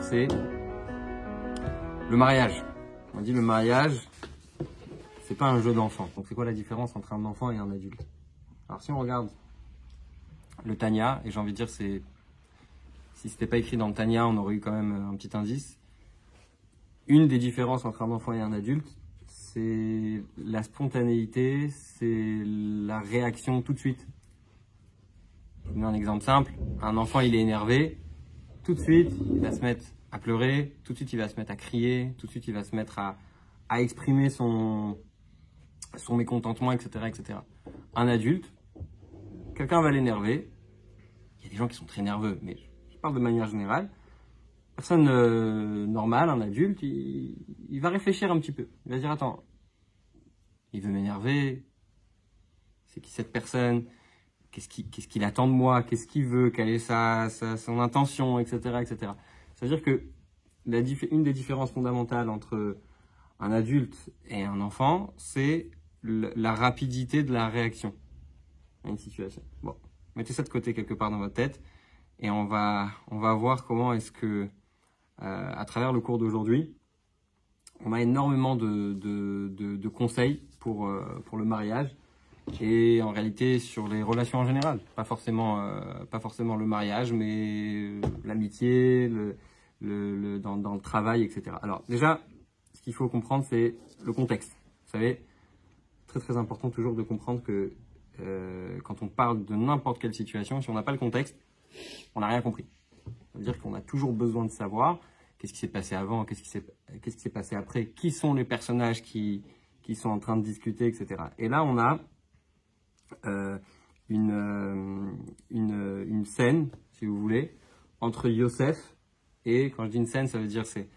c'est le mariage. On dit le mariage, c'est pas un jeu d'enfant. Donc c'est quoi la différence entre un enfant et un adulte? Alors si on regarde le Tanya, et j'ai envie de dire c'est si c'était pas écrit dans le Tanya, on aurait eu quand même un petit indice. Une des différences entre un enfant et un adulte, c'est la spontanéité, c'est la réaction tout de suite. Je vous donne un exemple simple. Un enfant, il est énervé. Tout de suite, il va se mettre à pleurer. Tout de suite, il va se mettre à crier. Tout de suite, il va se mettre à, à exprimer son, son mécontentement, etc., etc. Un adulte, quelqu'un va l'énerver. Il y a des gens qui sont très nerveux, mais je parle de manière générale. Personne euh, normale, un adulte, il, il va réfléchir un petit peu. Il va dire, attends, il veut m'énerver. C'est qui cette personne? Qu'est-ce qu'il attend de moi Qu'est-ce qu'il veut Quelle est sa, son intention, etc., etc. Ça veut dire que la une des différences fondamentales entre un adulte et un enfant, c'est la rapidité de la réaction à une situation. Bon, mettez ça de côté quelque part dans votre tête et on va, on va voir comment est-ce que, euh, à travers le cours d'aujourd'hui, on a énormément de, de conseils pour, euh, pour le mariage et en réalité sur les relations en général. Pas forcément, euh, pas forcément le mariage, mais euh, l'amitié, le, le, le- dans, dans le travail, etc. Alors déjà, ce qu'il faut comprendre, c'est le contexte. Vous savez, très très important toujours de comprendre que euh, quand on parle de n'importe quelle situation, si on n'a pas le contexte, on n'a rien compris. Ça veut dire qu'on a toujours besoin de savoir qu'est-ce qui s'est passé avant, qu'est-ce qui s'est s'est passé après, qui sont les personnages qui, qui sont en train de discuter, etc. Et là, on a une, euh, une, une scène, si vous voulez, entre Yosef et, quand je dis une scène, ça veut dire c'est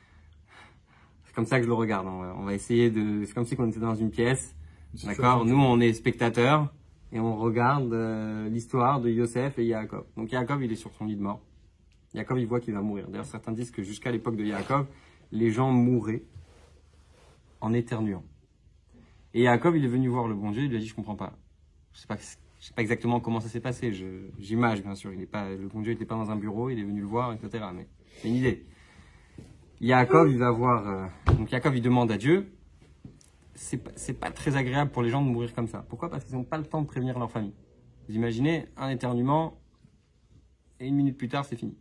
c'est comme ça que je le regarde. On va, on va essayer de, c'est comme si on était dans une pièce, d'accord? Nous, on est spectateurs et on regarde euh, l'histoire de Yosef et Yaakov. Donc Yaakov, il est sur son lit de mort. Yaakov, il voit qu'il va mourir. D'ailleurs, certains disent que jusqu'à l'époque de Yaakov, les gens mouraient en éternuant. Et Yaakov, il est venu voir le bon Dieu, il lui a dit, je comprends pas. Je sais pas, je sais pas exactement comment ça s'est passé. J'image, bien sûr. Il est pas, le bon Dieu n'était pas dans un bureau, il est venu le voir, etc. Mais c'est une idée. Yaakov, il va voir, euh, donc Yaakov, il demande à Dieu. C'est pas, pas très agréable pour les gens de mourir comme ça. Pourquoi? Parce qu'ils n'ont pas le temps de prévenir leur famille. Vous imaginez un éternuement et une minute plus tard, c'est fini.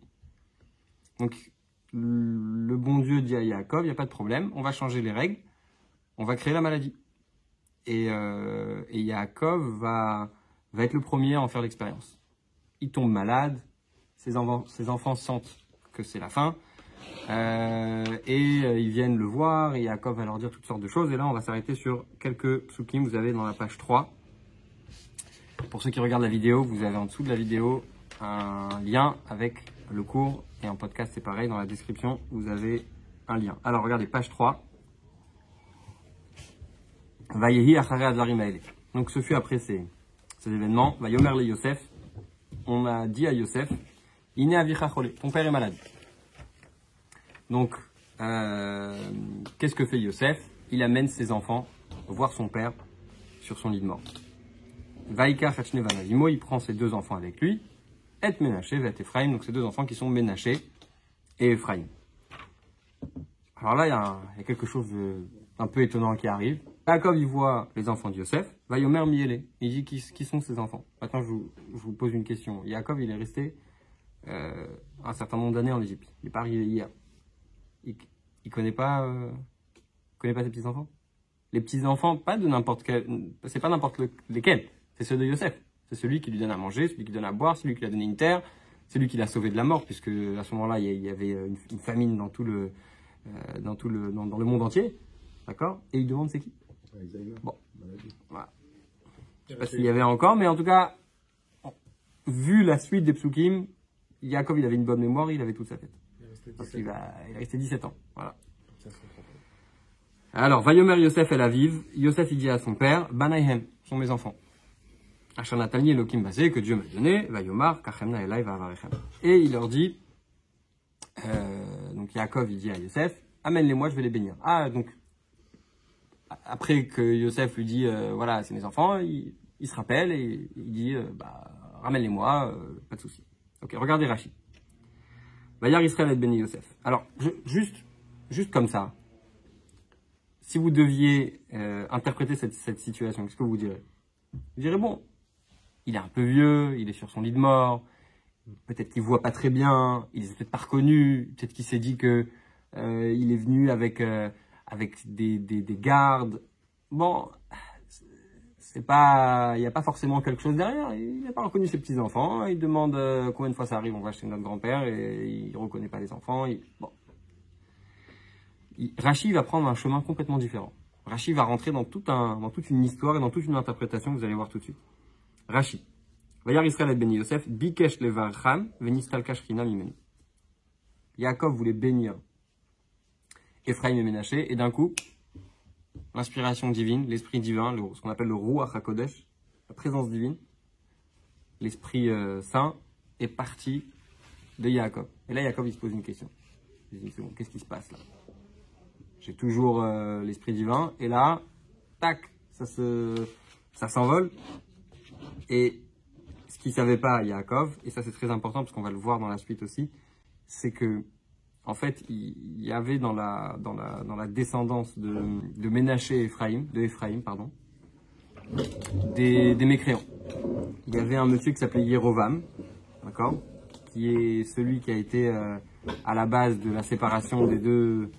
Donc, le bon Dieu dit à Yaakov, il n'y a pas de problème, on va changer les règles, on va créer la maladie. Et, euh, et Yaakov va, va être le premier à en faire l'expérience. Il tombe malade, ses, ses enfants sentent que c'est la fin, euh, et euh, ils viennent le voir, et Yaakov va leur dire toutes sortes de choses, et là on va s'arrêter sur quelques psukim, vous avez dans la page 3. Pour ceux qui regardent la vidéo, vous avez en dessous de la vidéo un lien avec le cours, et en podcast c'est pareil, dans la description vous avez un lien. Alors regardez, page 3. Donc ce fut après ces, ces événements. Vayomer le Yosef. On a dit à Yosef, chole, ton père est malade. Donc, euh, qu'est-ce que fait Yosef? Il amène ses enfants voir son père sur son lit de mort. Vaïka Vanavimo, il prend ses deux enfants avec lui, et Ménaché, et Ephraim, donc ces deux enfants qui sont Ménaché et Ephraim. Alors là, il y, y a quelque chose d'un peu étonnant qui arrive. Jacob, il voit les enfants de Yosef, va Yomer Miele. Il dit qui, sont ces enfants? Maintenant, je vous, pose une question. Jacob, il est resté euh, un certain nombre d'années en Égypte. Il n'est pas arrivé hier. Il, il connaît pas, euh, connaît pas ses petits enfants. Les petits enfants, pas de n'importe quel, c'est pas n'importe le- lesquels. C'est ceux de Yosef. C'est celui qui lui donne à manger, celui qui donne à boire, celui qui lui a donné une terre, celui qui l'a sauvé de la mort, puisque à ce moment-là, il y avait une, une famine dans tout le, euh, dans tout le, dans le monde entier. D'accord? Et il demande c'est qui? Bon. Voilà. Je sais pas s'il y avait encore, mais en tout cas, vu la suite des psukim, Yaakov, il avait une bonne mémoire, il avait toute sa tête. Parce qu'il va, il est resté 17 ans. Voilà. Alors, Vayomer Yosef el Aviv, Yosef il dit à son père, Banayhem, sont mes enfants. Ashanatani Elohim basé, que Dieu m'a donné, Vayomar, Kachemna Elai Vavarechem. Et il leur dit, euh, donc Yaakov il dit à Yosef, amène-les-moi, je vais les bénir. Ah, donc, après que Yosef lui dit, euh, voilà, c'est mes enfants, il, se rappelle et il dit, euh, bah, ramène-les-moi, euh, pas de souci. Ok, regardez Rachid. Bayar Israël et Ben Yosef. Alors, juste, juste comme ça, si vous deviez interpréter cette, cette situation, qu'est-ce que vous direz? Vous direz, bon, il est un peu vieux, il est sur son lit de mort, peut-être qu'il voit pas très bien, il est peut-être pas reconnu, peut-être qu'il s'est dit que il est venu avec, avec des, des, des gardes. Bon, c'est pas, il n'y a pas forcément quelque chose derrière. Il n'a pas reconnu ses petits enfants. Il demande euh, combien de fois ça arrive. On va chez notre grand-père et il reconnaît pas les enfants. Bon. Rachid va prendre un chemin complètement différent. Rachid va rentrer dans, tout un, dans toute une histoire et dans toute une interprétation que vous allez voir tout de suite. Rachid. Vayar Israël ben Yosef, Bikesh levarcham, venistalkash rina mimenu. Yaakov voulait bénir Ephraim et Ménaché, et d'un coup, l'inspiration divine, l'esprit divin, ce qu'on appelle le Ruach HaKodesh, la présence divine, l'esprit euh, saint, est parti de Yaakov. Et là, Yaakov, il se pose une question. Il se dit, bon, qu'est-ce qui se passe là? J'ai toujours euh, l'esprit divin, et là, tac, ça se, ça s'envole. Et ce qu'il savait pas, Yaakov, et ça c'est très important parce qu'on va le voir dans la suite aussi, c'est que en fait, il y avait dans la, dans la, dans la descendance de, de Ménaché et Ephraim, de Ephraim, pardon, des, des mécréants. Il y avait un monsieur qui s'appelait Yerovam, d'accord, qui est celui qui a été euh, à la base de la séparation des deux,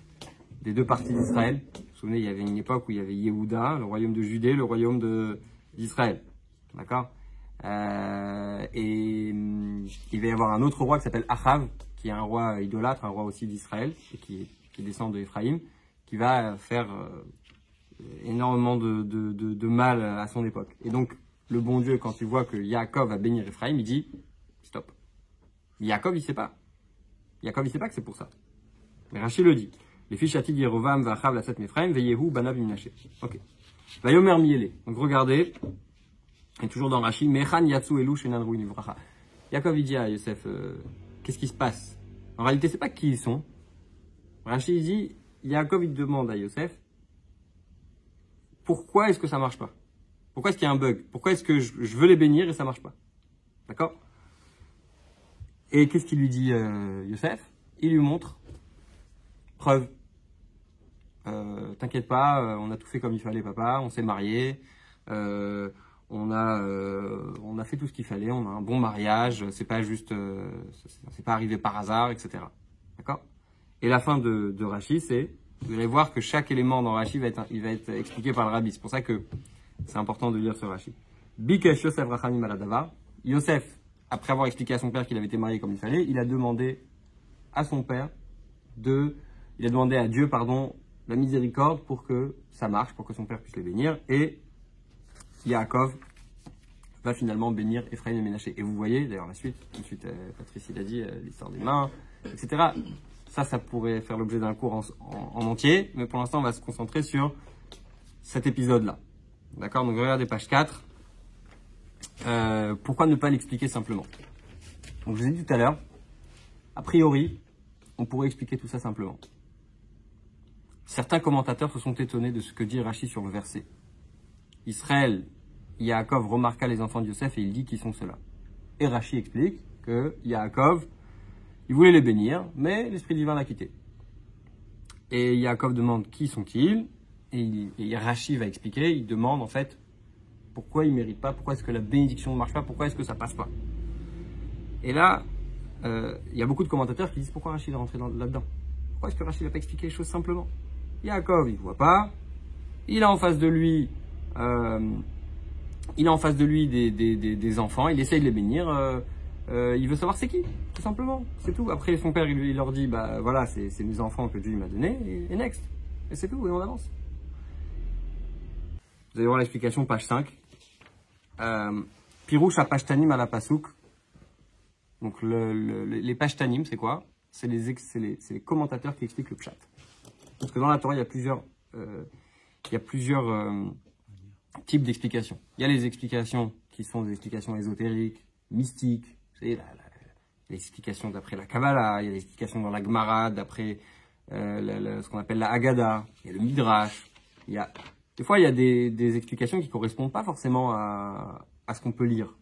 des deux parties d'Israël. Vous vous souvenez, il y avait une époque où il y avait Yehuda, le royaume de Judée, le royaume d'Israël, d'accord euh, Et il va y avoir un autre roi qui s'appelle Achav, qui est un roi idolâtre, un roi aussi d'Israël, qui, descend de Ephraim, qui va faire euh, énormément de, mal à son époque. Et donc, le bon Dieu, quand il voit que Yaakov va bénir Ephraim, il dit stop. Yaakov, il sait pas. Yaakov, il sait pas que c'est pour ça. Mais Rachid le dit. Les fils Chatig, Yerovam, Vachav, Lasset, Mephraim, Veyehu, Banav, Minaché. Ok. Vayomer Miele. Donc regardez, et toujours dans Rachid, Mechan, Yatsu, Elu, Shenan, Ruin, Yaakov, il dit à Yosef, euh, qu'est-ce qui se passe? En réalité, c'est pas qui ils sont. Rachid dit, Yaakov il demande à Yosef, pourquoi est-ce que ça marche pas? Pourquoi est-ce qu'il y a un bug? Pourquoi est-ce que je, veux les bénir et ça marche pas? D'accord? Et qu'est-ce qu'il lui dit euh, Yosef Il lui montre, preuve. Euh, t'inquiète pas, euh, on a tout fait comme il fallait, papa. On s'est marié on a, euh, on a fait tout ce qu'il fallait, on a un bon mariage, c'est pas juste, euh, c'est pas arrivé par hasard, etc. D'accord? Et la fin de, de c'est, vous allez voir que chaque élément dans Rashi va être, il va être expliqué par le rabbi. C'est pour ça que c'est important de lire ce Rashi. Bikesh Yosef Rachamim Aladava. Yosef, après avoir expliqué à son père qu'il avait été marié comme il fallait, il a demandé à son père de, il a demandé à Dieu, pardon, la miséricorde pour que ça marche, pour que son père puisse les bénir. Et Yaakov va finalement bénir Ephraim et Ménaché. Et vous voyez, d'ailleurs, la suite, ensuite, euh, Patrice il a dit, euh, l'histoire des mains, etc. Ça, ça pourrait faire l'objet d'un cours en, entier, mais pour l'instant, on va se concentrer sur cet épisode-là. D'accord? Donc, regardez page 4. Euh, pourquoi ne pas l'expliquer simplement? Donc, je vous ai dit tout à l'heure, a priori, on pourrait expliquer tout ça simplement. Certains commentateurs se sont étonnés de ce que dit Rachid sur le verset. Israël, Yaakov remarqua les enfants de Yosef et il dit qu'ils sont ceux-là. Et Rachi explique que Yaakov, il voulait les bénir, mais l'Esprit divin l'a quitté. Et Yaakov demande qui sont-ils et, et Rachi va expliquer, il demande en fait pourquoi il ne mérite pas, pourquoi est-ce que la bénédiction ne marche pas, pourquoi est-ce que ça passe pas. Et là, euh, il y a beaucoup de commentateurs qui disent pourquoi Rachid est rentré là-dedans? Pourquoi est-ce que Rachid n'a pas expliqué les choses simplement? Yaakov, il ne voit pas. Il a en face de lui il a en face de lui des, des, des, enfants, il essaye de les bénir. Euh, euh, il veut savoir c'est qui, tout simplement. C'est tout. Après, son père, il, leur dit, bah voilà, c'est mes enfants que Dieu m'a donné et, next. Et c'est tout, et on avance. Vous allez voir l'explication, page 5. Euh, Pirouche à Pashtanim à la Pasouk. Donc le, les Pashtanim, c'est quoi? C'est les, commentateurs qui expliquent le pshat. Parce que dans la Torah, il y a plusieurs, euh, il y a plusieurs euh, type d'explications. Il y a les explications qui sont des explications ésotériques, mystiques, c'est l'explication d'après la Kabbalah, il y a l'explication dans la Gemara, d'après euh, ce qu'on appelle la Haggadah, il y a le Midrash, il y a... Des fois, il y a des, des explications qui correspondent pas forcément à, à ce qu'on peut lire.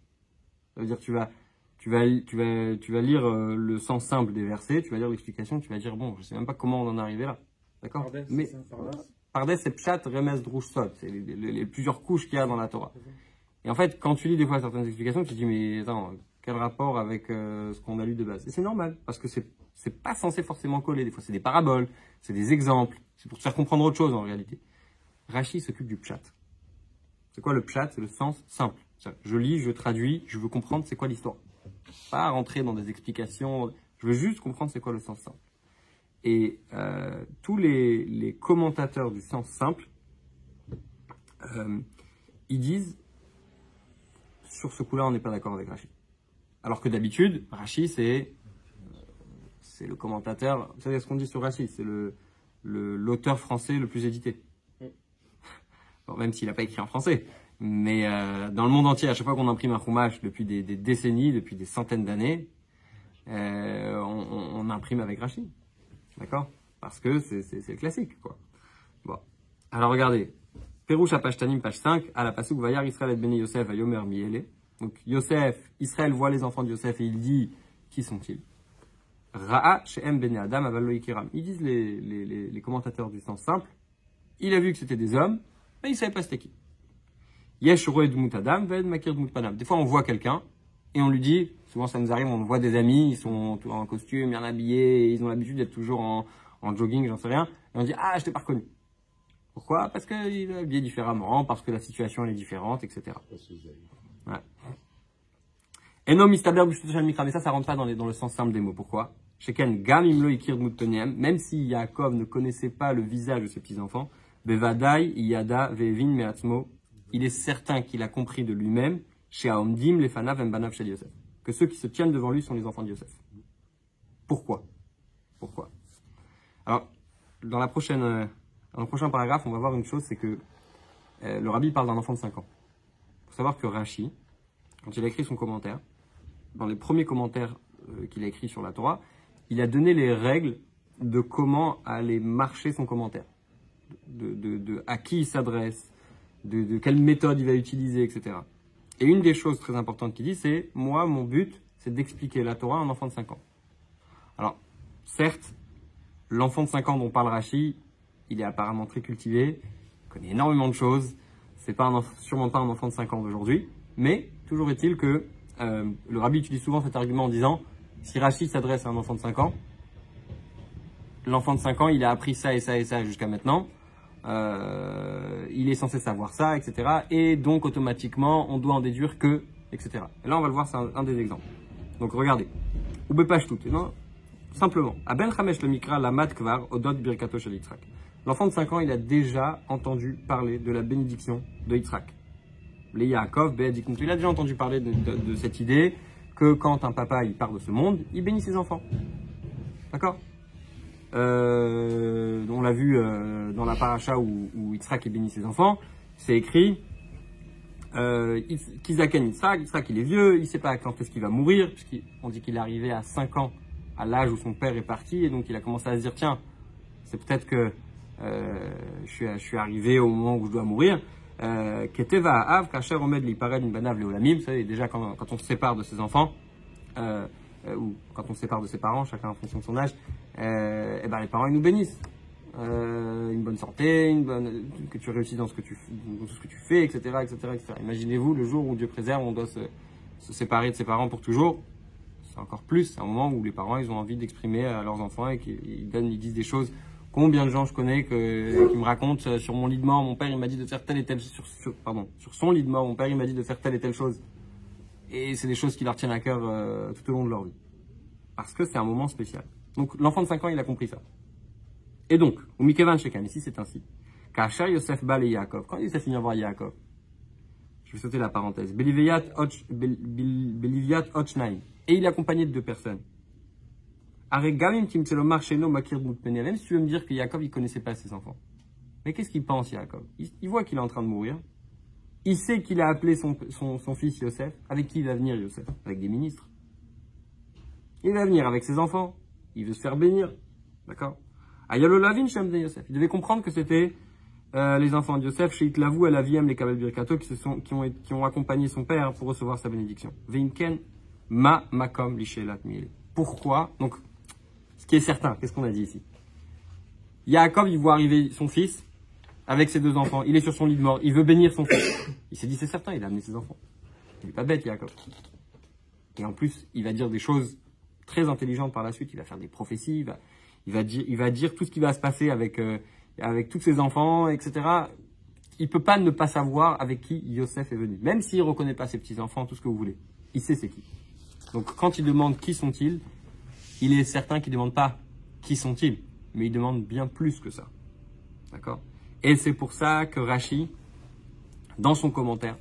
Ça veut dire tu vas, tu vas, tu vas, tu vas lire euh, le sens simple des versets, tu vas lire l'explication, tu vas dire, bon, je sais même pas comment on en est arrivé là. D'accord? Mais Pardes. C'est Pshat, Remes, Drouch, Sod. C'est les, les- les plusieurs couches qu'il y a dans la Torah. Et en fait, quand tu lis des fois certaines explications, tu te dis, mais attends, quel rapport avec euh, ce qu'on a lu de base? Et c'est normal, parce que c'est c'est pas censé forcément coller. Des fois, c'est des paraboles, c'est des exemples, c'est pour te faire comprendre autre chose en réalité. Rashi s'occupe du Pshat. C'est quoi le Pshat? C'est le sens simple. Je lis, je traduis, je veux comprendre c'est quoi l'histoire. Pas rentrer dans des explications, je veux juste comprendre c'est quoi le sens simple. Et euh, tous les, les commentateurs du sens simple, euh, ils disent sur ce coup-là, on n'est pas d'accord avec Rachid. Alors que d'habitude, Rachid, c'est euh, c'est le commentateur. Vous savez ce qu'on dit sur Rachid? C'est le le- l'auteur français le plus édité. Bon, même s'il n'a pas écrit en français. Mais euh, dans le monde entier, à chaque fois qu'on imprime un Chumash depuis des, des décennies, depuis des centaines d'années, euh, on, on- on imprime avec Rachid. D'accord? Parce que c'est le classique, quoi. Bon. Alors regardez. Pérouche à page Tanim, page 5, à la Pasuk, Vayar Israël et Beni Yosef à Yomer Miele. Donc Yosef, Israël voit les enfants de Yosef et il dit, qui sont-ils? Ra'a Shehem Bene Adam Aval Lo Ikiram. Ils disent les, commentateurs du sens simple, il a vu que c'était des hommes, mais il savait pas c'était qui. Yesh Adam, Ved Makir. Des fois on voit quelqu'un, et on lui dit, souvent ça nous arrive, on voit des amis, ils sont en costume, bien habillés, ils ont l'habitude d'être toujours en, en jogging, j'en sais rien, et on dit, ah, je t'ai pas reconnu. Pourquoi? Parce qu'il est habillé différemment, parce que la situation elle est différente, etc. Ouais. Mistaber b'shtuto shel mikra, mais ça, ça rentre pas dans, les- dans le sens simple des mots. Pourquoi? Sheken gam imlo ikir même si Yaakov ne connaissait pas le visage de ses petits-enfants, bevadai yada vevin meatzmo, il est certain qu'il a compris de lui-même, chez Aomdim lefanav embanav shel Yosef, que ceux qui se tiennent devant lui sont les enfants de Yosef. Pourquoi? Pourquoi? Alors, dans, la prochaine, euh, dans le prochain paragraphe, on va voir une chose, c'est que euh, le rabbi parle d'un enfant de 5 ans. Il faut savoir que Rashi, quand il a écrit son commentaire, dans les premiers commentaires euh, qu'il a écrits sur la Torah, il a donné les règles de comment allait marcher son commentaire, de, de- de à qui il s'adresse, de, de quelle méthode il va utiliser, etc. Et une des choses très importantes qu'il dit, c'est moi, mon but, c'est d'expliquer la Torah à un enfant de 5 ans. Alors, certes, l'enfant de 5 ans dont parle Rashi, il est apparemment très cultivé, il connaît énormément de choses. C'est pas sûrement pas un enfant de 5 ans d'aujourd'hui, mais toujours est-il que euh, le rabbi utilise souvent cet argument en disant si Rachid s'adresse à un enfant de 5 ans, l'enfant de 5 ans, il a appris ça et ça et ça jusqu'à maintenant. Euh, il est censé savoir ça, etc. Et donc automatiquement, on doit en déduire que, etc. Et là, on va le voir, c'est un, des exemples. Donc regardez. Ou tout. Non, simplement. À Ben Chamesh le Mikra, la Mat Kvar, Odot Birkato Yitzhak. L'enfant de 5 ans, il a déjà entendu parler de la bénédiction de Yitzhak. Les Yaakov, Be'edikum. Il a déjà entendu parler de cette idée que quand un papa il part de ce monde, il bénit ses enfants. D'accord? Euh, On l'a vu euh, dans la paracha où, où Yitzhak bénit ses enfants. C'est écrit euh, Yitzhak, Yitzhak il est vieux, il sait pas quand est-ce qu'il va mourir, puisqu'on dit qu'il est arrivé à 5 ans à l'âge où son père est parti, et donc il a commencé à se dire tiens, c'est peut-être que euh, je, suis, arrivé au moment où je dois mourir. Keteva Av, Kacher Omed Lipared Banav Leolamim, vous savez, déjà quand, on se sépare de ses enfants, ou quand on se sépare de ses parents, chacun en fonction de son âge, euh, eh ben les parents ils nous bénissent. Euh, une bonne santé, une bonne, que tu réussisses dans ce que tu, dans tout ce que tu fais, etc., etc., etc. Imaginez-vous le jour où Dieu préserve, on doit se, se séparer de ses parents pour toujours. C'est encore plus. C'est un moment où les parents ils ont envie d'exprimer à leurs enfants et qu'ils ils donnent, ils disent des choses. Combien de gens je connais que, qui me racontent euh, sur mon lit de mort, mon père il m'a dit de faire telle et telle sur, sur- pardon, sur son lit de mort, mon père il m'a dit de faire telle et telle chose. Et c'est des choses qui leur tiennent à cœur euh, tout au long de leur vie. Parce que c'est un moment spécial. Donc l'enfant de 5 ans, il a compris ça. Et donc, au Mikevan Shekan, ici c'est ainsi. Kacha Yosef Bal et Yaakov. Quand Yosef vient voir Yaakov, je vais sauter la parenthèse. Beliviat Och- Bel- Bel- Beliviat Ochnaim. Et il est accompagné de deux personnes. Aregamim Timtselo Marcheno Makir. Même si tu veux me dire que Yaakov, il connaissait pas ses enfants. Mais qu'est-ce qu'il pense, Yaakov? Il, voit qu'il est en train de mourir. Il sait qu'il a appelé son, son fils Yosef. Avec qui il va venir, Yosef? Avec des ministres. Il va venir avec ses enfants. Il veut se faire bénir. D'accord Ayalo Lavin Shem de Yosef. Il devait comprendre que c'était euh, les enfants de Yosef, chez Itlavou, Alaviem, les Kabel Birkato, qui, se sont, qui, ont, qui ont accompagné son père pour recevoir sa bénédiction. Veinken, Ma makom lishelat mil. Pourquoi Donc, ce qui est certain, qu'est-ce qu'on a dit ici Yaakov, il voit arriver son fils avec ses deux enfants. Il est sur son lit de mort. Il veut bénir son fils. Il s'est dit, c'est certain, il a amené ses enfants. Il n'est pas bête, Yaakov. Et en plus, il va dire des choses très intelligentes par la suite. Il va faire des prophéties. Il va, il va, dire, tout ce qui va se passer avec, euh, avec tous ses enfants, etc. Il peut pas ne pas savoir avec qui Yosef est venu. Même s'il reconnaît pas ses petits-enfants, tout ce que vous voulez. Il sait c'est qui. Donc quand il demande qui sont-ils, il est certain qu'il ne demande pas qui sont-ils, mais il demande bien plus que ça. D'accord? Et c'est pour ça que Rashi, dans son commentaire,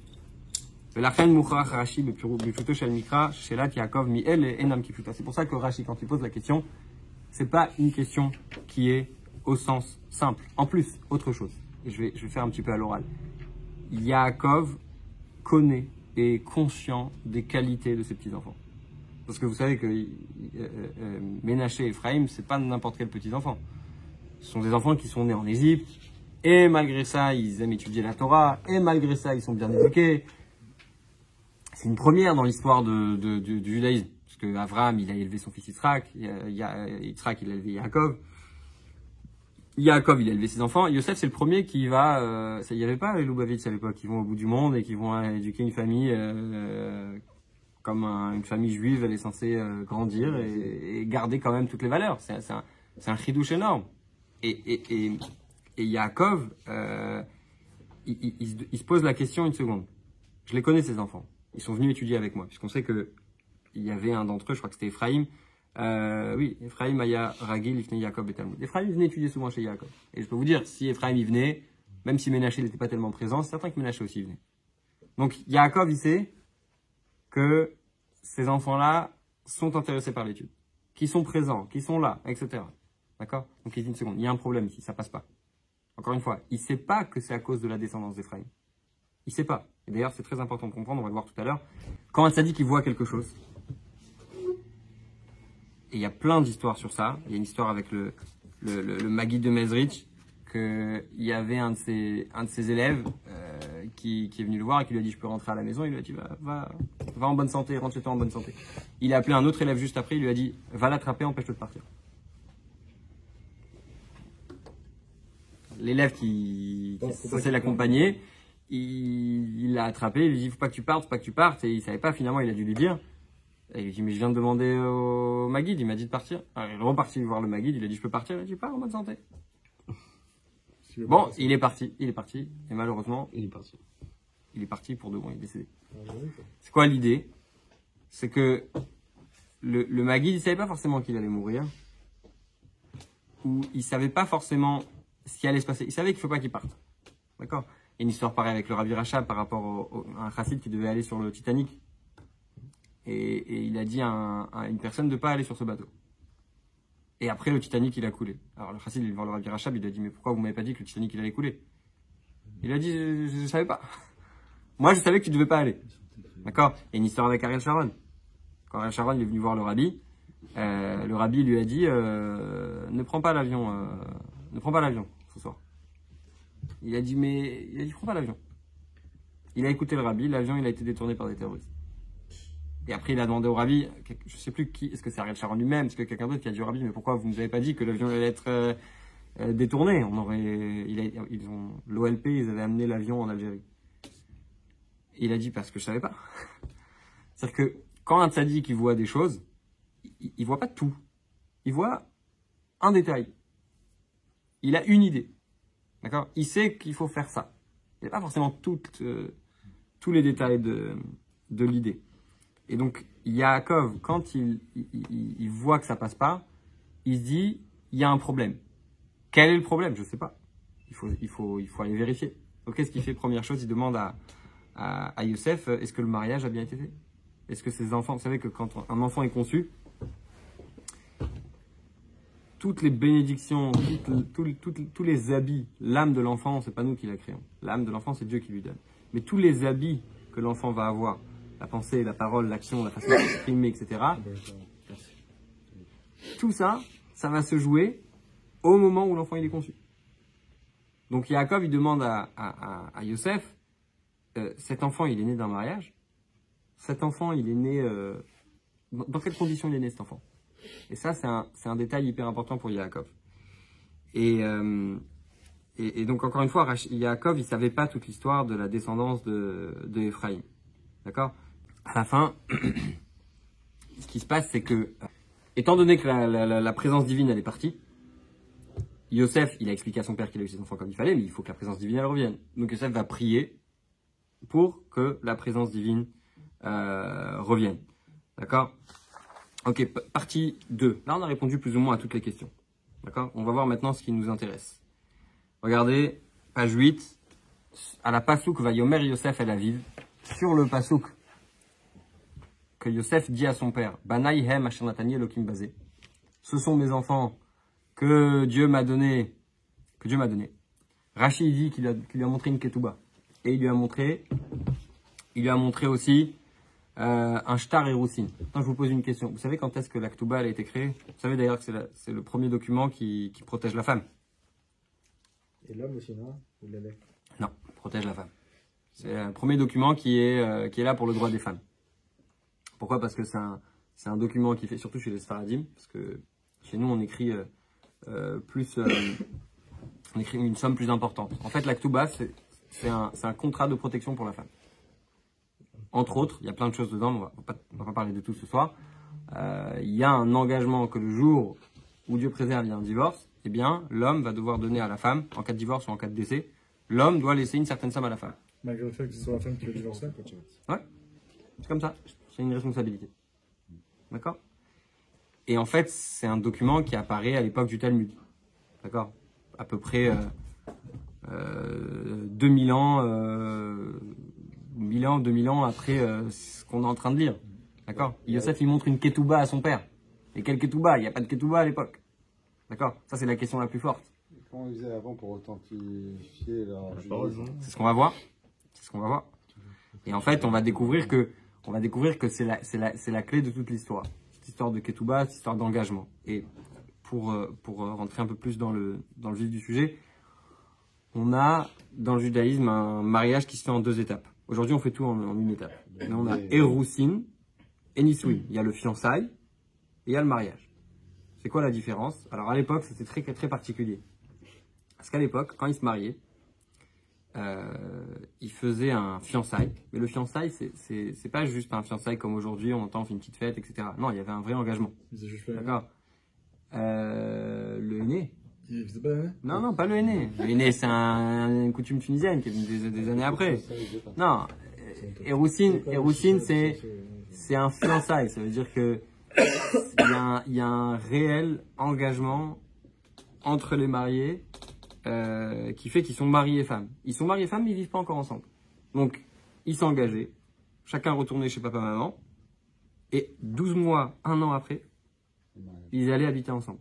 c'est pour ça que Rashi, quand il pose la question, c'est pas une question qui est au sens simple. En plus, autre chose, et je vais, je vais faire un petit peu à l'oral. Yaakov connaît et est conscient des qualités de ses petits-enfants. Parce que vous savez que euh, euh, Ménaché et Ephraim, c'est pas n'importe quel petit enfant. Ce sont des enfants qui sont nés en Égypte, et malgré ça, ils aiment étudier la Torah, et malgré ça, ils sont bien éduqués. C'est une première dans l'histoire du judaïsme. Parce que Avram, il a élevé son fils Yitzhak, Yitzhak, il a élevé Yaakov. Yaakov, il a élevé ses enfants. Yosef, c'est le premier qui va. Euh, il n'y avait pas les Lubavitch à l'époque, qui vont au bout du monde et qui vont éduquer une famille euh, comme une famille juive, elle est censée euh, grandir et, garder quand même toutes les valeurs. C'est un, chidouche énorme. Et, Yaakov, euh, il, il, se pose la question une seconde. Je les connais, ces enfants. Ils sont venus étudier avec moi, puisqu'on sait que il y avait un d'entre eux, je crois que c'était Ephraim. Euh, oui, Ephraim, Aya, Ragil, Ifne, Yaakov et Talmud. Ephraim venait étudier souvent chez Yaakov. Et je peux vous dire, si Ephraim y venait, même si Ménaché n'était pas tellement présent, c'est certain que Ménaché aussi venait. Donc Yaakov, il sait que ces enfants-là sont intéressés par l'étude, qui sont présents, qui sont là, etc. D'accord? Donc il dit une seconde, il y a un problème ici, ça passe pas. Encore une fois, il sait pas que c'est à cause de la descendance d'Ephraim. Il sait pas. Et d'ailleurs, c'est très important de comprendre, on va le voir tout à l'heure. Quand un dit qu'il voit quelque chose, et il y a plein d'histoires sur ça. Il y a une histoire avec le, le, le, Magui de Mezrich, qu'il y avait un de ses, un de ses élèves euh, qui, qui, est venu le voir et qui lui a dit je peux rentrer à la maison. Il lui a dit va, va, va en bonne santé, rentre chez toi en bonne santé. Il a appelé un autre élève juste après, il lui a dit va l'attraper, empêche-le de partir. L'élève qui, qui censé l'accompagner, il l'a attrapé, il lui dit faut pas que tu partes, faut pas que tu partes, et il savait pas finalement, il a dû lui dire. Et il lui dit mais je viens de demander au Maguide, il m'a dit de partir. Alors, il est reparti voir le Maguide, il a dit je peux partir, il a dit pars en bonne santé. Bon, il est parti, il est parti, et malheureusement, il est parti. Il est parti pour de bon, il est décédé. C'est quoi l'idée? C'est que le, le Maguide, il savait pas forcément qu'il allait mourir, ou il savait pas forcément ce qui allait se passer. Il savait qu'il faut pas qu'il parte. D'accord? Et une histoire pareille avec le Rabbi Rachab par rapport à un chassid qui devait aller sur le Titanic. Et, il a dit à, une personne de ne pas aller sur ce bateau. Et après, le Titanic, il a coulé. Alors le chassid, il voir le Rabbi Rachab, il a dit, mais pourquoi vous m'avez pas dit que le Titanic, il allait couler? Il a dit, je ne savais pas. Moi, je savais que tu ne devais pas aller. D'accord? A une histoire avec Ariel Sharon. Quand Ariel Sharon il est venu voir le Rabbi, euh, le Rabbi lui a dit, euh, ne prends pas l'avion, euh, ne prends pas l'avion ce soir. Il a dit, mais il a dit, prends pas l'avion. Il a écouté le Rabbi, l'avion, il a été détourné par des terroristes. Et après, il a demandé au rabbi, je sais plus qui, est-ce que c'est Ariel Sharon lui-même, est-ce que quelqu'un d'autre qui a dit au rabbi, mais pourquoi vous ne nous avez pas dit que l'avion allait être euh, euh, détourné? On aurait, ils ont, l'OLP, ils avaient amené l'avion en Algérie. il a dit parce que je savais pas. C'est-à-dire que quand un tzaddik il voit des choses, il, ne voit pas tout. Il voit un détail. Il a une idée. D'accord? Il sait qu'il faut faire ça. Il n'a pas forcément euh, tous les détails de, l'idée. Et donc, Yaakov, quand il, voit que ça passe pas, il se dit, il y a un problème. Quel est le problème? Je ne sais pas. Il faut, aller vérifier. Donc, qu'est-ce qu'il fait? Première chose, il demande à, à, Youssef, est-ce que le mariage a bien été fait? Est-ce que ses enfants, vous savez que quand un enfant est conçu, toutes les bénédictions, tous les habits, l'âme de l'enfant, c'est pas nous qui la créons. L'âme de l'enfant, c'est Dieu qui lui donne. Mais tous les habits que l'enfant va avoir, la pensée, la parole, l'action, la façon d'exprimer, etc. Tout ça, ça va se jouer au moment où l'enfant il est conçu. Donc Yaakov, il demande à, à, Yosef, euh, cet enfant, il est né d'un mariage Cet enfant, il est né euh, dans dans quelles conditions il est né cet enfant? Et ça, c'est un, détail hyper important pour Yaakov. Et, euh, donc, encore une fois, Yaakov, il savait pas toute l'histoire de la descendance de, de. D'accord? À la fin, ce qui se passe, c'est que, étant donné que la présence divine, elle est partie, Yosef, il a expliqué à son père qu'il a eu ses enfants comme il fallait, mais il faut que la présence divine, elle revienne. Donc Yosef va prier pour que la présence divine euh, revienne. D'accord? Ok, partie 2. Là, on a répondu plus ou moins à toutes les questions. D'accord? On va voir maintenant ce qui nous intéresse. Regardez, page 8. À la pasouk va Yomer Yosef el Aviv. Sur le pasouk que Yosef dit à son père, Banaï hem Elohim basé. Ce sont mes enfants que Dieu m'a donné, que Dieu m'a donné. Rachid dit qu'il lui a montré une ketouba. Et il lui a montré, il lui a montré aussi euh, un shtar et roussine. Maintenant, je vous pose une question. Vous savez quand est-ce que la ketouba elle a été créée? Vous savez d'ailleurs que c'est le premier document qui, qui protège la femme. Et l'homme aussi, non Ou Non, protège la femme. C'est un premier document qui est, euh, qui est là pour le droit des femmes. Pourquoi? Parce que c'est un, document qui fait, surtout chez les Sfaradim, parce que chez nous on écrit euh, euh, plus, on écrit une somme plus importante. En fait, c'est un, c'est un contrat de protection pour la femme. Entre autres, il y a plein de choses dedans, mais on va, pas, on va pas parler de tout ce soir. Euh, il y a un engagement que le jour où Dieu préserve, il y a un divorce, eh bien, l'homme va devoir donner à la femme, en cas de divorce ou en cas de décès, l'homme doit laisser une certaine somme à la femme. Malgré le fait que ce soit la femme qui veut divorcer, quoi, tu vois. C'est comme ça. C'est une responsabilité. D'accord? Et en fait, c'est un document qui apparaît à l'époque du Talmud. D'accord? À peu près euh, euh, 2000 ans, euh, 1000 ans, 2000 ans après euh, ce qu'on est en train de lire. D'accord? Yosef, il montre une ketouba à son père. Et quelle ketouba? Il n'y a pas de ketouba à l'époque. D'accord? Ça, c'est la question la plus forte. Comment ils faisaient avant pour authentifier leur C'est ce qu'on va voir. C'est ce qu'on va voir. Et en fait, on va découvrir que, on va découvrir que c'est la, c'est la, c'est la clé de toute l'histoire. Cette histoire de Ketouba, cette histoire d'engagement. Et pour, euh, pour euh, rentrer un peu plus dans le, dans le vif du sujet, on a dans le judaïsme un mariage qui se fait en deux étapes. Aujourd'hui, on fait tout en, en une étape. Mais on a Erousin et Nisouin. Il y a le fiançailles et il y a le mariage. C'est quoi la différence? Alors à l'époque, c'était très, très particulier. Parce qu'à l'époque, quand ils se mariaient, euh, il faisait un fiançailles. Mais le fiançailles, c'est- pas juste un fiançailles comme aujourd'hui, on entend, on fait une petite fête, etc. Non, il y avait un vrai engagement. D'accord? Euh, Le aîné Il faisait pas la Non, non, pas le aîné. Le aîné, c'est un- une coutume tunisienne qui est venue des, des années après. Non, Eroussine, Eroussine, c'est c'est un fiançailles. Ça veut dire que il y, a un- il y a un réel engagement entre les mariés euh, qui fait qu'ils sont mariés femmes. Ils sont mariés femmes, mais ils vivent pas encore ensemble. Donc, ils s'engageaient. Chacun retournait chez papa-maman. Et 12 mois, un an après, ils allaient habiter ensemble.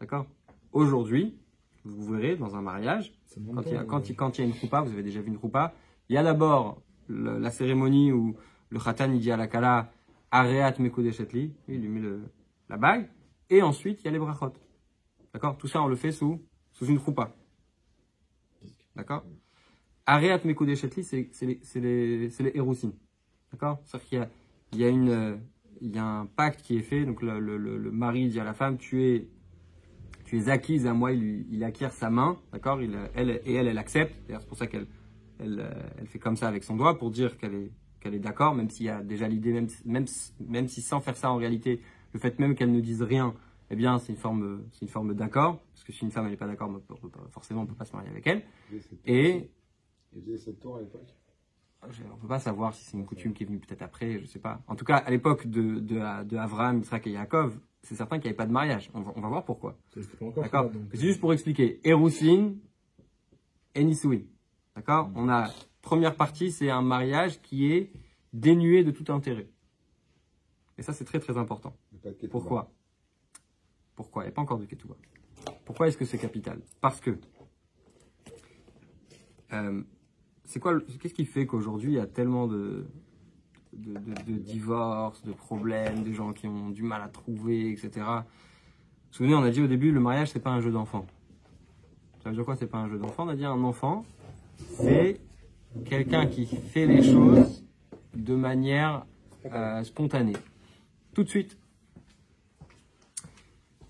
D'accord? Aujourd'hui, vous verrez, dans un mariage, quand il, y a, quand, il, quand il y a une choupa, vous avez déjà vu une choupa, il y a d'abord la cérémonie où le khatan il dit à la kala Areat mekodeshetli, il lui met le, la bague, et ensuite il y a les brachot. D'accord? Tout ça on le fait sous, sous une choupa. D'accord? Areat mekodeshetli, c'est les, les, héroussines. D'accord? C'est-à-dire qu'il y a, il y, a une, il y a un pacte qui est fait, donc le, le, le, le mari dit à la femme Tu es tu es acquise à moi, il, lui- il acquiert sa main, d'accord? Il, elle, Et elle, elle accepte. D'ailleurs, c'est pour ça qu'elle elle, euh, elle fait comme ça avec son doigt pour dire qu'elle est, qu'elle est d'accord, même s'il y a déjà l'idée, même, même, même si sans faire ça en réalité, le fait même qu'elle ne dise rien, eh bien, c'est une forme, c'est une forme d'accord. Parce que si une femme n'est pas d'accord, peut pas- forcément, on ne peut pas se marier avec elle. Et cette tour à l'époque? je- on ne peut pas savoir si c'est une coutume qui est venue peut-être après, je sais pas. En tout cas, à l'époque de, de, de Avraham, Yitzhak et Yaakov, c'est certain qu'il n'y avait pas de mariage. On va, on va voir pourquoi. D'accord C'est juste pour expliquer. Eroussine et Nisouin. D'accord On a, première partie, c'est un mariage qui est dénué de tout intérêt. Et ça, c'est très très important. Pourquoi Pourquoi Il n'y a pas encore de Ketouba. Pourquoi est-ce que c'est capital Parce que. euh, c'est quoi Qu'est-ce qui fait qu'aujourd'hui il y a tellement de, de, de- de divorces, de problèmes, des gens qui ont du mal à trouver, etc. Vous vous souvenez, on a dit au début, le mariage c'est pas un jeu d'enfant. Ça veut dire quoi C'est pas un jeu d'enfant? On a dit un enfant, c'est quelqu'un qui fait les choses de manière euh, spontanée. tout de suite.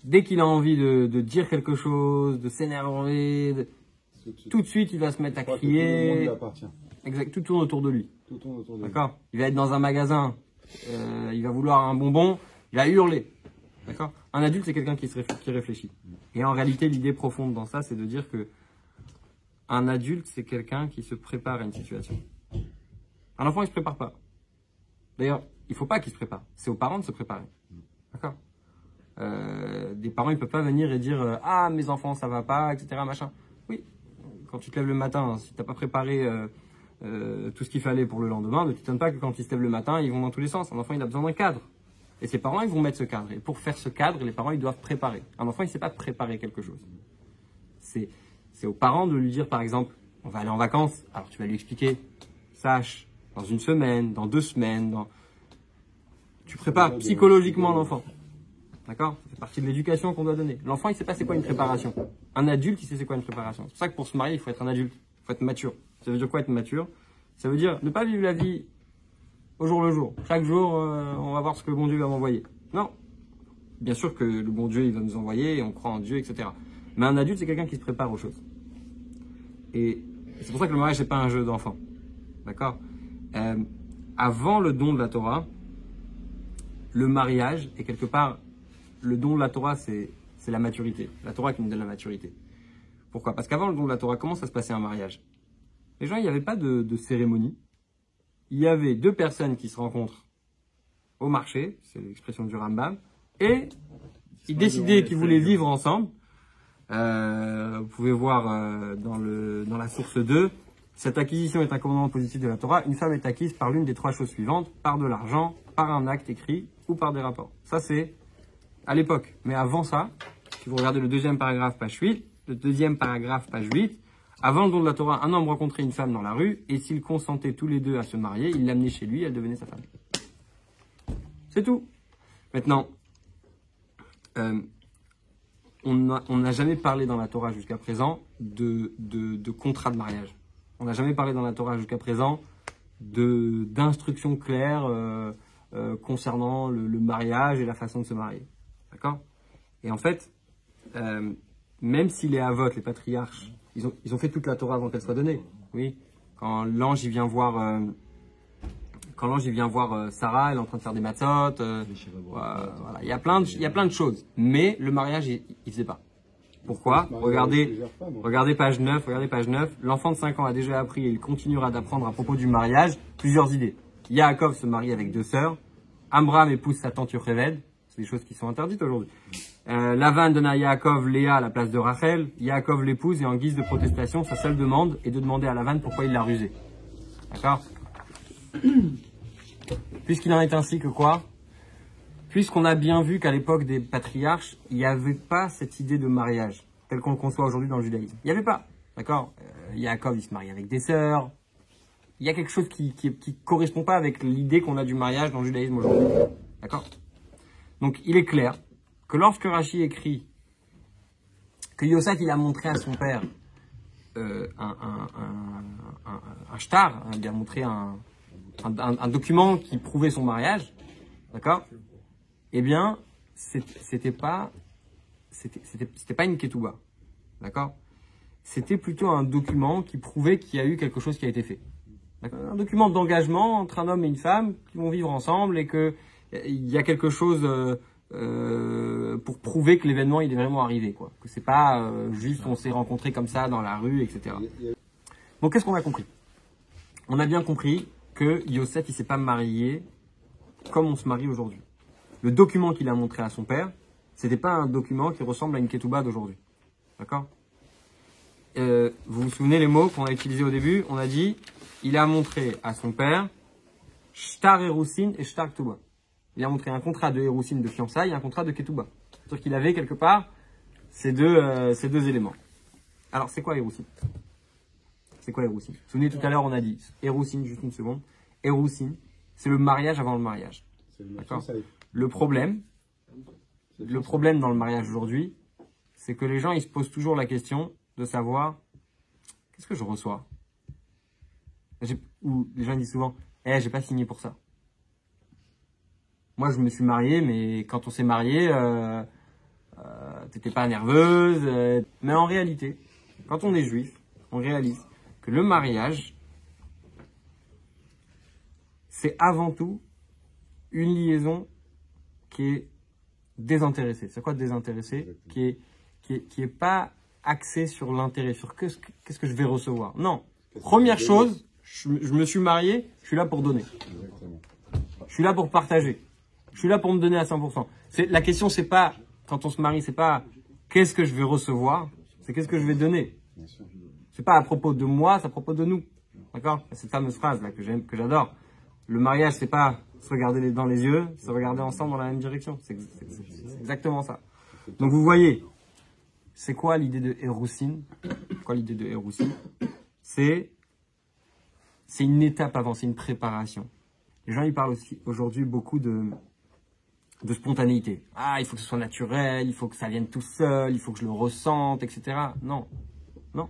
Dès qu'il a envie de, de, dire quelque chose, de s'énerver, de... tout, de suite il va se mettre à crier. Tout le monde exact, tout tourne autour de lui. Tout tourne autour de lui. D'accord? Il va être dans un magasin, euh, il va vouloir un bonbon, il va hurler. D'accord? Un adulte, c'est quelqu'un qui, qui réfléchit. Et en réalité, l'idée profonde dans ça, c'est de dire que un adulte, c'est quelqu'un qui se prépare à une situation. Un enfant, il se prépare pas. D'ailleurs, il faut pas qu'il se prépare. C'est aux parents de se préparer. D'accord? Euh, Des parents, ils peuvent pas venir et dire euh, ah mes enfants, ça va pas, etc. Machin. Oui. Quand tu te lèves le matin, si t'as pas préparé euh, tout ce qu'il fallait pour le lendemain, ne t'étonne pas que quand ils se lèvent le matin, ils vont dans tous les sens. Un enfant, il a besoin d'un cadre. Et ses parents, ils vont mettre ce cadre. Et pour faire ce cadre, les parents, ils doivent préparer. Un enfant, il ne sait pas préparer quelque chose. C'est, c'est aux parents de lui dire, par exemple, on va aller en vacances. Alors tu vas lui expliquer, sache, dans une semaine, dans deux semaines, dans... tu prépares psychologiquement l'enfant. D'accord? Fait partie de l'éducation qu'on doit donner. L'enfant, il sait pas c'est quoi une préparation. Un adulte, il sait c'est quoi une préparation. C'est pour ça que pour se marier, il faut être un adulte. Il faut être mature. Ça veut dire quoi être mature? Ça veut dire ne pas vivre la vie au jour le jour. Chaque jour, euh, on va voir ce que le bon Dieu va m'envoyer. Non. Bien sûr que le bon Dieu, il va nous envoyer, et on croit en Dieu, etc. Mais un adulte, c'est quelqu'un qui se prépare aux choses. Et c'est pour ça que le mariage, n'est pas un jeu d'enfant. D'accord? Euh, Avant le don de la Torah, le mariage est quelque part, le don de la Torah, c'est la maturité. La Torah qui nous donne la maturité. Pourquoi? Parce qu'avant le don de la Torah, comment ça se passait un mariage? Les gens, il n'y avait pas de cérémonie il y avait deux personnes qui se rencontrent au marché, c'est l'expression du Rambam, et ils décidaient qu'ils voulaient vivre ensemble. Euh, vous pouvez voir euh, dans, le, dans la source 2, cette acquisition est un commandement positif de la Torah. Une femme est acquise par l'une des trois choses suivantes, par de l'argent, par un acte écrit ou par des rapports. Ça, c'est à l'époque. Mais avant ça, si vous regardez le deuxième paragraphe, page 8, le deuxième paragraphe, page 8, avant le don de la Torah, un homme rencontrait une femme dans la rue, et s'ils consentaient tous les deux à se marier, il l'amenait chez lui, elle devenait sa femme. C'est tout. Maintenant, euh, on n'a jamais parlé dans la Torah jusqu'à présent de, de, contrat de mariage. On n'a jamais parlé dans la Torah jusqu'à présent d'instructions claires euh, euh, concernant le, mariage et la façon de se marier. D'accord? Et en fait, même si les avots, les patriarches, ils ont, ils ont fait toute la Torah avant qu'elle soit donnée. Oui. Quand l'ange, vient voir, euh, quand l'ange, vient voir euh, Sarah, elle est en train de faire des matzot. Euh, voilà. Il y a plein de, il y a plein de choses. Mais le mariage, il, il faisait pas. Pourquoi? Regardez, regardez page 9, regardez page 9. L'enfant de 5 ans a déjà appris et il continuera d'apprendre à propos du mariage plusieurs idées. Yaakov se marie avec deux sœurs. Amram épouse sa tante Yocheved. C'est des choses qui sont interdites aujourd'hui. Euh, Lavan donne à Yaakov Léa à la place de Rachel. Yaakov l'épouse et en guise de protestation, sa seule demande est de demander à Lavan pourquoi il l'a rusé. D'accord Puisqu'il en est ainsi que quoi Puisqu'on a bien vu qu'à l'époque des patriarches, il n'y avait pas cette idée de mariage, tel qu'on le conçoit aujourd'hui dans le judaïsme. Il n'y avait pas. D'accord euh, Yaakov, il se marie avec des sœurs. Il y a quelque chose qui ne correspond pas avec l'idée qu'on a du mariage dans le judaïsme aujourd'hui. D'accord Donc il est clair que lorsque Rachi écrit que Yosef il a montré à son père euh, un, un, shtar, hein, il a montré un, document qui prouvait son mariage, d'accord? Eh bien, c'était pas c'était pas une ketouba, d'accord? C'était plutôt un document qui prouvait qu'il y a eu quelque chose qui a été fait. Un document d'engagement entre un homme et une femme qui vont vivre ensemble et que il y a quelque chose euh, pour prouver que l'événement il est vraiment arrivé, quoi. Que c'est pas euh, juste on s'est rencontré comme ça dans la rue, etc. Donc qu'est-ce qu'on a compris? On a bien compris que Yosef il s'est pas marié comme on se marie aujourd'hui. Le document qu'il a montré à son père, c'était pas un document qui ressemble à une ketouba d'aujourd'hui. D'accord? Euh, Vous vous souvenez les mots qu'on a utilisés au début? On a dit, il a montré à son père Shtar Erusin et Shtar Ketouba. Il a montré un contrat de Héroussine de fiançailles et un contrat de Ketouba. C'est-à-dire qu'il avait quelque part ces deux, euh, ces deux éléments. Alors, c'est quoi Héroussine C'est quoi Héroussine Vous vous souvenez, tout à l'heure, on a dit Héroussine, juste une seconde. Héroussine, c'est le mariage avant le mariage. D'accord? Le problème, le problème dans le mariage aujourd'hui, c'est que les gens, ils se posent toujours la question de savoir qu'est-ce que je reçois? Ou les gens disent souvent, eh, j'ai pas signé pour ça. Moi, je me suis marié, mais quand on s'est marié, euh, euh, t'étais pas nerveuse. euh, mais en réalité, quand on est juif, on réalise que le mariage, c'est avant tout une liaison qui est désintéressée. C'est quoi désintéressée Qui est, qui est, qui est pas axée sur l'intérêt, sur qu'est-ce que, qu'est-ce que je vais recevoir. Non. Première chose, je, je me suis marié, je suis là pour donner. Je suis là pour partager. Je suis là pour me donner à 100%. C'est, la question, c'est pas, quand on se marie, c'est pas qu'est-ce que je vais recevoir, c'est qu'est-ce que je vais donner. C'est pas à propos de moi, c'est à propos de nous. D'accord? Cette fameuse phrase là que j'aime, que j'adore. Le mariage, c'est pas se regarder dans les yeux, se regarder ensemble dans la même direction. C'est exactement ça. Donc vous voyez, c'est quoi l'idée de Héroussine? Quoi l'idée de Héroussine? C'est c'est une étape avant, c'est une préparation. Les gens ils parlent aussi aujourd'hui beaucoup de de spontanéité. Ah, il faut que ce soit naturel, il faut que ça vienne tout seul, il faut que je le ressente, etc. Non, non.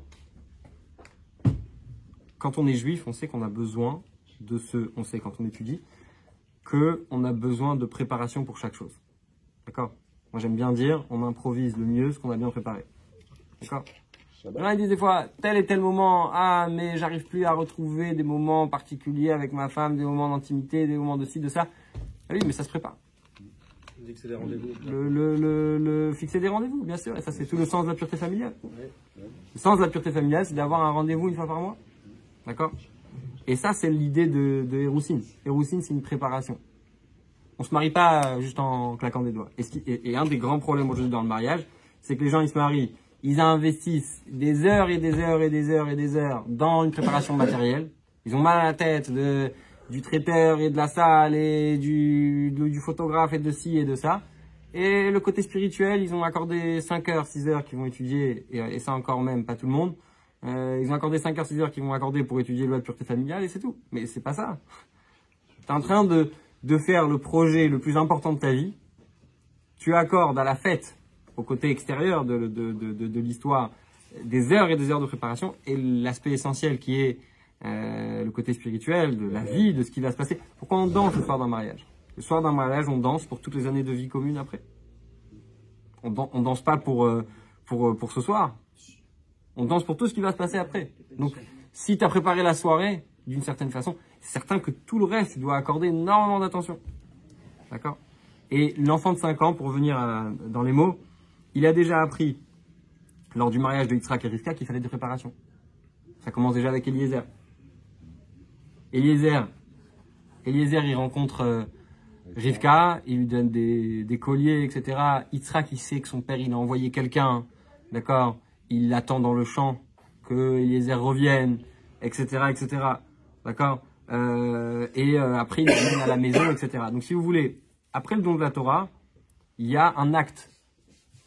Quand on est juif, on sait qu'on a besoin de ce, on sait quand on étudie, que on a besoin de préparation pour chaque chose. D'accord? Moi j'aime bien dire, on improvise le mieux ce qu'on a bien préparé. D'accord? Gens ils disent des fois, tel et tel moment, ah mais j'arrive plus à retrouver des moments particuliers avec ma femme, des moments d'intimité, des moments de ci, de ça. Ah oui, mais ça se prépare. C'est des rendez-vous. Le, le, le, le fixer des rendez-vous, bien sûr, et ça c'est tout le sens de la pureté familiale. Le sens de la pureté familiale, c'est d'avoir un rendez-vous une fois par mois. D'accord? Et ça, c'est l'idée de, de Héroussine. Héroussine, c'est une préparation. On se marie pas euh, juste en claquant des doigts. Et, ce qui- et- et un des grands problèmes aujourd'hui dans le mariage, c'est que les gens, ils se marient, ils investissent des heures et des heures et des heures et des heures dans une préparation matérielle. Ils ont mal à la tête de, du traiteur et de la salle et du, du photographe et de ci et de ça. Et le côté spirituel, ils ont accordé 5 heures, 6 heures qu'ils vont étudier, et, ça encore même, pas tout le monde. Euh, ils ont accordé 5 heures, 6 heures qu'ils vont accorder pour étudier loi de pureté familiale, et c'est tout. Mais c'est pas ça. Tu es en train de, de faire le projet le plus important de ta vie. Tu accordes à la fête, au côté extérieur de, de, de l'histoire, des heures et des heures de préparation, et l'aspect essentiel qui est euh, le côté spirituel, de la vie, de ce qui va se passer. Pourquoi on danse le soir d'un mariage? Le soir d'un mariage, on danse pour toutes les années de vie commune après? On, dan- on danse pas pour, euh, pour, euh, pour ce soir. On danse pour tout ce qui va se passer après. Donc, si tu as préparé la soirée d'une certaine façon, c'est certain que tout le reste, tu dois accorder énormément d'attention. D'accord? Et l'enfant de 5 ans, pour revenir dans les mots, il a déjà appris, lors du mariage de Yitzhak et Rivka, qu'il fallait des préparations. Ça commence déjà avec Eliezer. Eliezer, Eliezer, il rencontre euh, Rivka, il lui donne des, des colliers, etc. Yitzhak, il sait que son père, il a envoyé quelqu'un, d'accord? Il l'attend dans le champ, que Eliezer revienne, etc., etc. D'accord? Euh, Et euh, après, il l'amène à la maison, etc. Donc, si vous voulez, après le don de la Torah, il y a un acte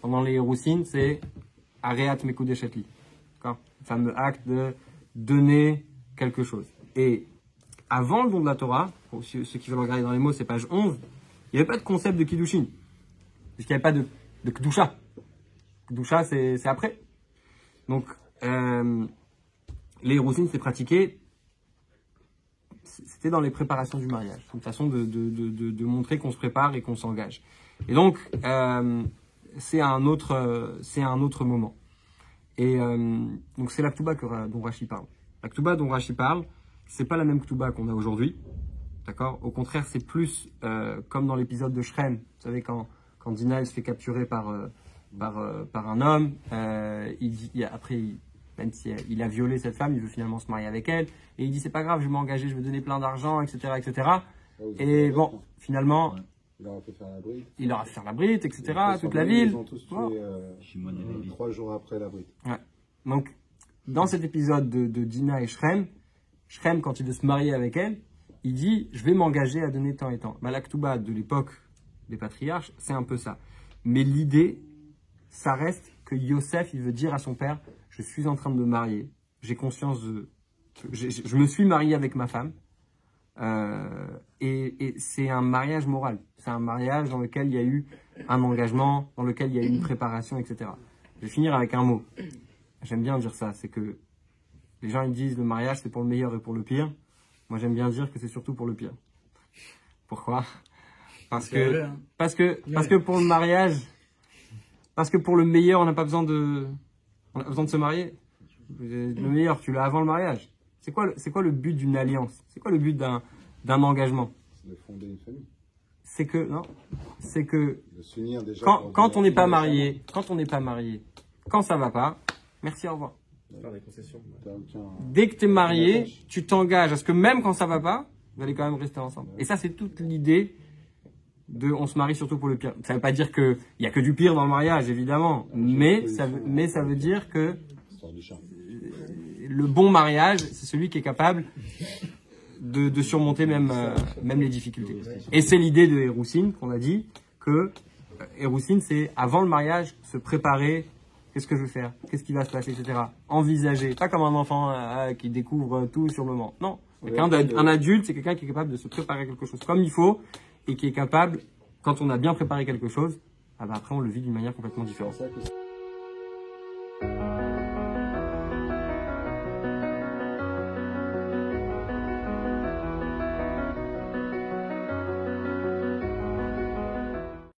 pendant les Roussines, c'est Areat Mekudeshetli. D'accord? Le fameux acte de donner quelque chose. Et avant le don de la Torah, pour ceux qui veulent regarder dans les mots, c'est page 11, il n'y avait pas de concept de Kiddushin. Puisqu'il n'y avait pas de, de Kedusha. Kedusha, c'est après. Donc, euh, les Roussines, c'est pratiqué, c'était dans les préparations du mariage. Une façon de, montrer qu'on se prépare et qu'on s'engage. Et donc, euh, c'est un autre, un autre moment. Et euh, donc c'est la Ktuba que, Ra- dont Rashi parle. La Ktuba dont Rashi parle, c'est pas la même Ktuba qu'on a aujourd'hui. D'accord? Au contraire, c'est plus euh, comme dans l'épisode de Shrem. Vous savez, quand, quand Dina elle se fait capturer par, euh, par, euh, par un homme, euh, il dit, il- après, il- même si euh, il a violé cette femme, il veut finalement se marier avec elle. Et il dit, c'est pas grave, je vais m'engager, je vais donner plein d'argent, etc., etc. Et avez bon, finalement, Il aurait fait faire la bride. il aura fait faire la brite, etc., toute la ville. Ils ont tous tué euh, trois jours après la bride. Donc, dans cet épisode de, de Dina et Shrem, Shrem, quand il veut se marier avec elle, il dit Je vais m'engager à donner tant et tant. Bah, L'Aktuba de l'époque des patriarches, c'est un peu ça. Mais l'idée, ça reste que Yosef, il veut dire à son père Je suis en train de me marier, j'ai conscience de. Je, me suis marié avec ma femme. Euh, et c'est un mariage moral. C'est un mariage dans lequel il y a eu un engagement, dans lequel il y a eu une préparation, etc. Je vais finir avec un mot. J'aime bien dire ça, c'est que les gens ils disent le mariage c'est pour le meilleur et pour le pire. Moi j'aime bien dire que c'est surtout pour le pire. Pourquoi? Parce C'est vrai, que, hein. parce que, parce que pour le mariage, parce que pour le meilleur, on n'a pas besoin de, on a besoin de se marier. Le meilleur, tu l'as avant le mariage. C'est quoi, le- c'est quoi le but d'une alliance? C'est quoi le but d'un, d'un engagement? C'est de fonder une famille. C'est que, non, c'est que De s'unir déjà. quand, quand on n'est pas marié, quand on n'est pas marié, quand ça va pas, merci, au revoir. Faire des concessions. T'as aucun- Dès que tu es marié, tu t'engages à ce que même quand ça va pas, vous allez quand même rester ensemble. Et ça, c'est toute l'idée de on se marie surtout pour le pire. Ça veut pas dire qu'il y a que du pire dans le mariage, évidemment, mais ça, veut- mais ça veut dire que le bon mariage, c'est celui qui est capable de, de surmonter même, euh, même les difficultés. Et c'est l'idée de Héroussine qu'on a dit que euh, Héroussine, c'est avant le mariage, se préparer. Qu'est-ce que je vais faire Qu'est-ce qui va se passer, etc. Envisager. Pas comme un enfant euh, qui découvre tout sur le moment. Non. D'ad- un adulte, c'est quelqu'un qui est capable de se préparer à quelque chose comme il faut et qui est capable, quand on a bien préparé quelque chose, ah bah après on le vit d'une manière complètement différente.